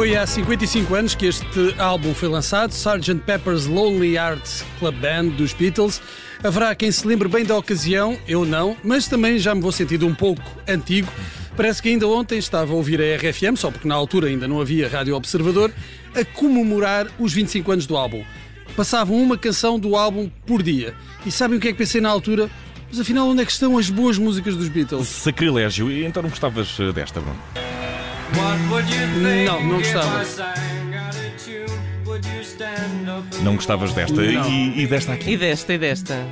Foi há 55 anos que este álbum foi lançado, Sgt. Pepper's Lonely Hearts Club Band dos Beatles. Haverá quem se lembre bem da ocasião, eu não, mas também já me vou sentindo um pouco antigo. Parece que ainda ontem estava a ouvir a RFM, só porque na altura ainda não havia Rádio Observador, a comemorar os 25 anos do álbum. Passavam uma canção do álbum por dia. E sabem o que é que pensei na altura? Mas afinal, onde é que estão as boas músicas dos Beatles? Sacrilégio. E então não gostavas eh, desta, Bruno? Não, não gostava. Não gostavas desta? Não. E, e desta aqui? E desta, e desta.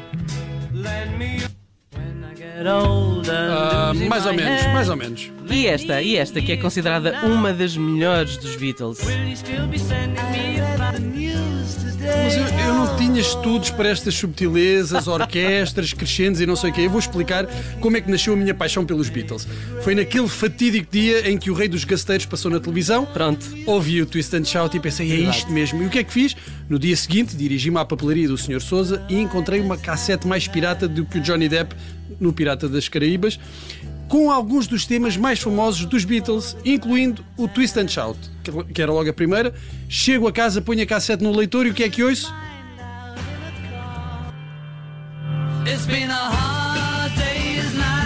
Ah, mais ou menos, mais ou menos. E esta, e esta, que é considerada uma das melhores dos Beatles. Mas eu, eu não tinha estudos para estas subtilezas, orquestras, crescendos e não sei o quê. Eu vou explicar como é que nasceu a minha paixão pelos Beatles. Foi naquele fatídico dia em que o rei dos gasteiros passou na televisão. Pronto. Ouvi o Twist and Shout e pensei, é isto mesmo. E o que é que fiz? No dia seguinte, dirigi-me à papelaria do Sr. Souza e encontrei uma cassete mais pirata do que o Johnny Depp no Pirata das Caraíbas, com alguns dos temas mais famosos dos Beatles, incluindo o Twist and Shout, que era logo a primeira. Chego a casa, ponho a cassete no leitor e o que é que ouço?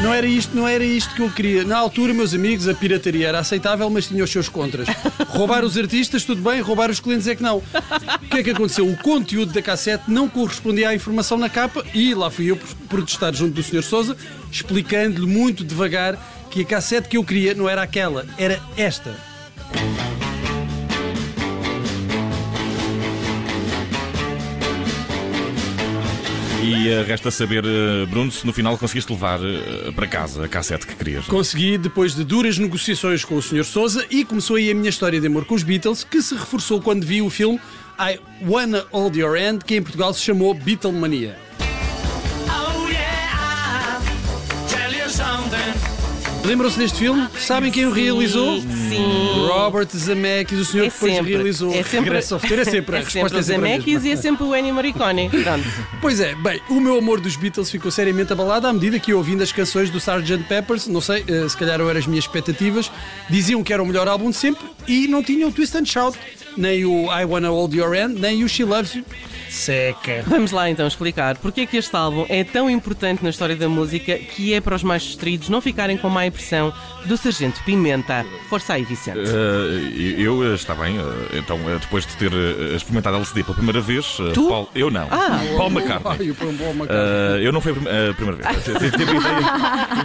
Não era isto, não era isto que eu queria. Na altura, meus amigos, a pirataria era aceitável, mas tinha os seus contras. Roubar os artistas, tudo bem, roubar os clientes é que não. O que é que aconteceu? O conteúdo da cassete não correspondia à informação na capa e lá fui eu protestar junto do Sr. Souza, explicando-lhe muito devagar que a cassete que eu queria não era aquela, era esta. E eh, resta saber, eh, Bruno, se no final conseguiste levar eh, para casa a cassete que querias. Consegui depois de duras negociações com o Sr. Souza e começou aí a minha história de amor com os Beatles, que se reforçou quando vi o filme I Wanna Hold Your Hand, que em Portugal se chamou Beatlemania. Lembram-se deste filme? Sabem quem o realizou? Sim. Robert Zemeckis, o senhor É que depois sempre. realizou É sempre- Regresso ao Futuro. É sempre a É sempre o é sempre a Zemeckis mesma. e é sempre o Ennio Morricone. Pronto. Pois é, bem, o meu amor dos Beatles ficou seriamente abalado à medida que eu ouvindo as canções do Sgt. Peppers, não sei, eh, se calhar eram as minhas expectativas, diziam que era o melhor álbum de sempre e não tinham o Twist and Shout, nem o I Wanna Hold Your Hand, nem o She Loves You. Seca. Vamos lá então explicar porque é que este álbum é tão importante na história da música que é para os mais distraídos não ficarem com má impressão do Sargento Pimenta. Força aí, Vicente. Eh, eu, eh, está bem, eh, então, depois de ter experimentado LCD pela primeira vez, Tu? Paulo- eu não, Ah. Paul McCartney. Uh, eu não foi a prim- a primeira vez.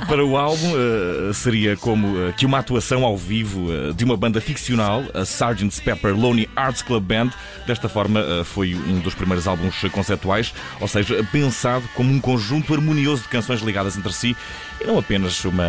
A para o álbum uh, seria como uh, que uma atuação ao vivo uh, de uma banda ficcional, a Sgt. Pepper Lonely Arts Club Band. Desta forma, uh, foi um dos primeiros álbuns conceptuais, ou seja, pensado como um conjunto harmonioso de canções ligadas entre si e não apenas uma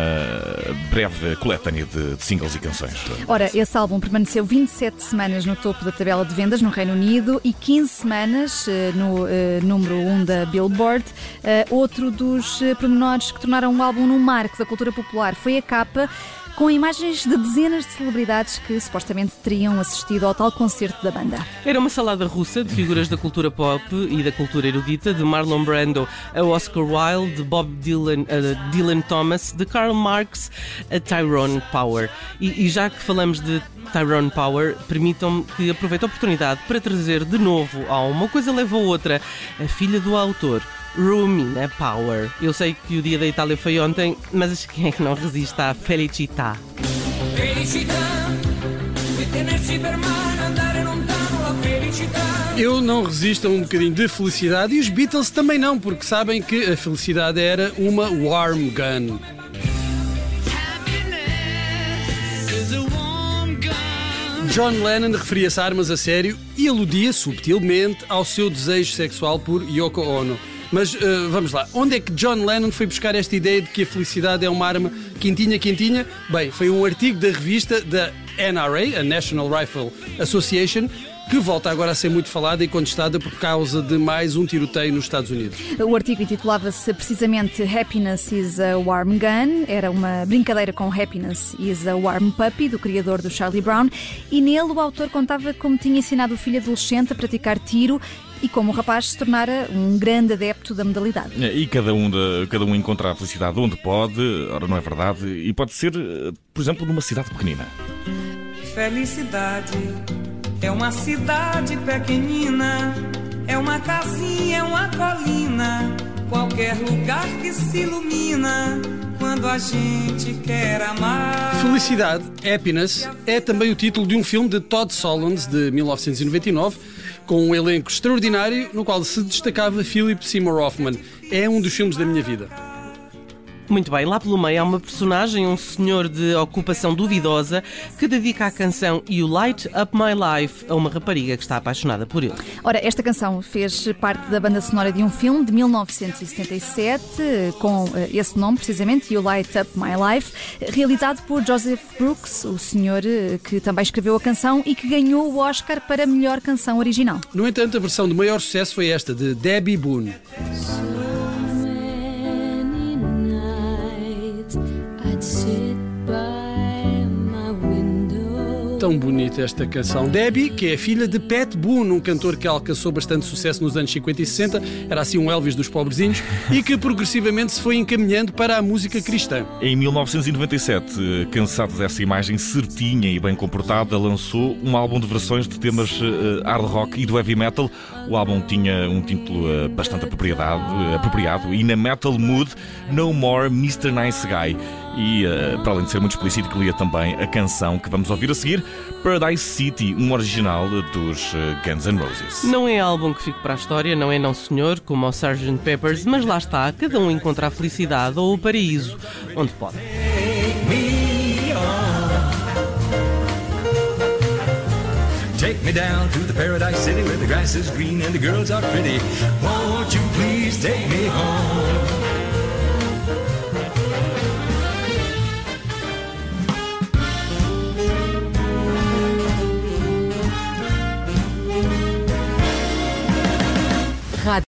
breve coletânea de, de singles e canções. Ora, esse álbum permaneceu 27 semanas no topo da tabela de vendas no Reino Unido e 15 semanas eh, no eh, número 1 da Billboard. Eh, outro dos pormenores que tornaram o álbum num marco da cultura popular foi a capa com imagens de dezenas de celebridades que supostamente teriam assistido ao tal concerto da banda. Era uma salada russa de figuras da cultura pop e da cultura erudita, de Marlon Brando a Oscar Wilde, de Bob Dylan a Dylan Thomas, de Karl Marx a Tyrone Power. E, e já que falamos de Tyrone Power, permitam-me que aproveite a oportunidade para trazer de novo a uma coisa leva a outra, a filha do autor. Romina Power. Eu sei que o dia da Itália foi ontem, mas quem é que não resiste à felicità. Eu não resisto a um bocadinho de felicidade e os Beatles também não, porque sabem que a felicidade era uma warm gun. John Lennon referia-se a armas a sério e aludia subtilmente ao seu desejo sexual por Yoko Ono. Mas eh, vamos lá, onde é que John Lennon foi buscar esta ideia de que a felicidade é uma arma quentinha, quentinha? Bem, foi um artigo da revista da NRA, a National Rifle Association, que volta agora a ser muito falada e contestada por causa de mais um tiroteio nos Estados Unidos. O artigo intitulava-se precisamente Happiness is a Warm Gun. Era uma brincadeira com Happiness is a Warm Puppy, do criador do Charlie Brown. E nele o autor contava como tinha ensinado o filho adolescente a praticar tiro e como o rapaz se tornara um grande adepto da modalidade. E cada um, de- cada um encontra a felicidade onde pode, ora não é verdade, e pode ser, eh, por exemplo, numa cidade pequenina. Felicidade é uma cidade pequenina, é uma casinha, é uma colina, qualquer lugar que se ilumina quando a gente quer amar. Felicidade, Happiness, é também o título de um filme de Todd Solondz de 1999, com um elenco extraordinário no qual se destacava Philip Seymour Hoffman. É um dos filmes da minha vida. Muito bem, lá pelo meio há uma personagem, um senhor de ocupação duvidosa, que dedica a canção You Light Up My Life a uma rapariga que está apaixonada por ele. Ora, esta canção fez parte da banda sonora de um filme de 1977, com eh, esse nome precisamente, You Light Up My Life, realizado por Joseph Brooks, o senhor eh, que também escreveu a canção e que ganhou o Oscar para melhor canção original. No entanto, a versão de maior sucesso foi esta, de Debbie Boone. Tão bonita esta canção. Debbie, que é filha de Pat Boone, um cantor que alcançou bastante sucesso nos anos 50 e 60, era assim um Elvis dos pobrezinhos, e que progressivamente se foi encaminhando para a música cristã. Em 1997, cansado dessa imagem certinha e bem comportada, lançou um álbum de versões de temas eh, hard rock e do heavy metal. O álbum tinha um título eh, bastante apropriado, apropriado e na Metal Mood, No More Mr. Nice Guy. E, eh, para além de ser muito explícito, que lia também a canção que vamos ouvir a seguir, Paradise City, um original dos eh, Guns N' Roses. Não é álbum que fique para a história, não é não senhor, como o Sgt. Peppers, mas lá está, cada um encontra a felicidade ou o paraíso, onde pode. me on. Take me down to the paradise city where the grass is green and the girls are pretty. Won't you please take me home?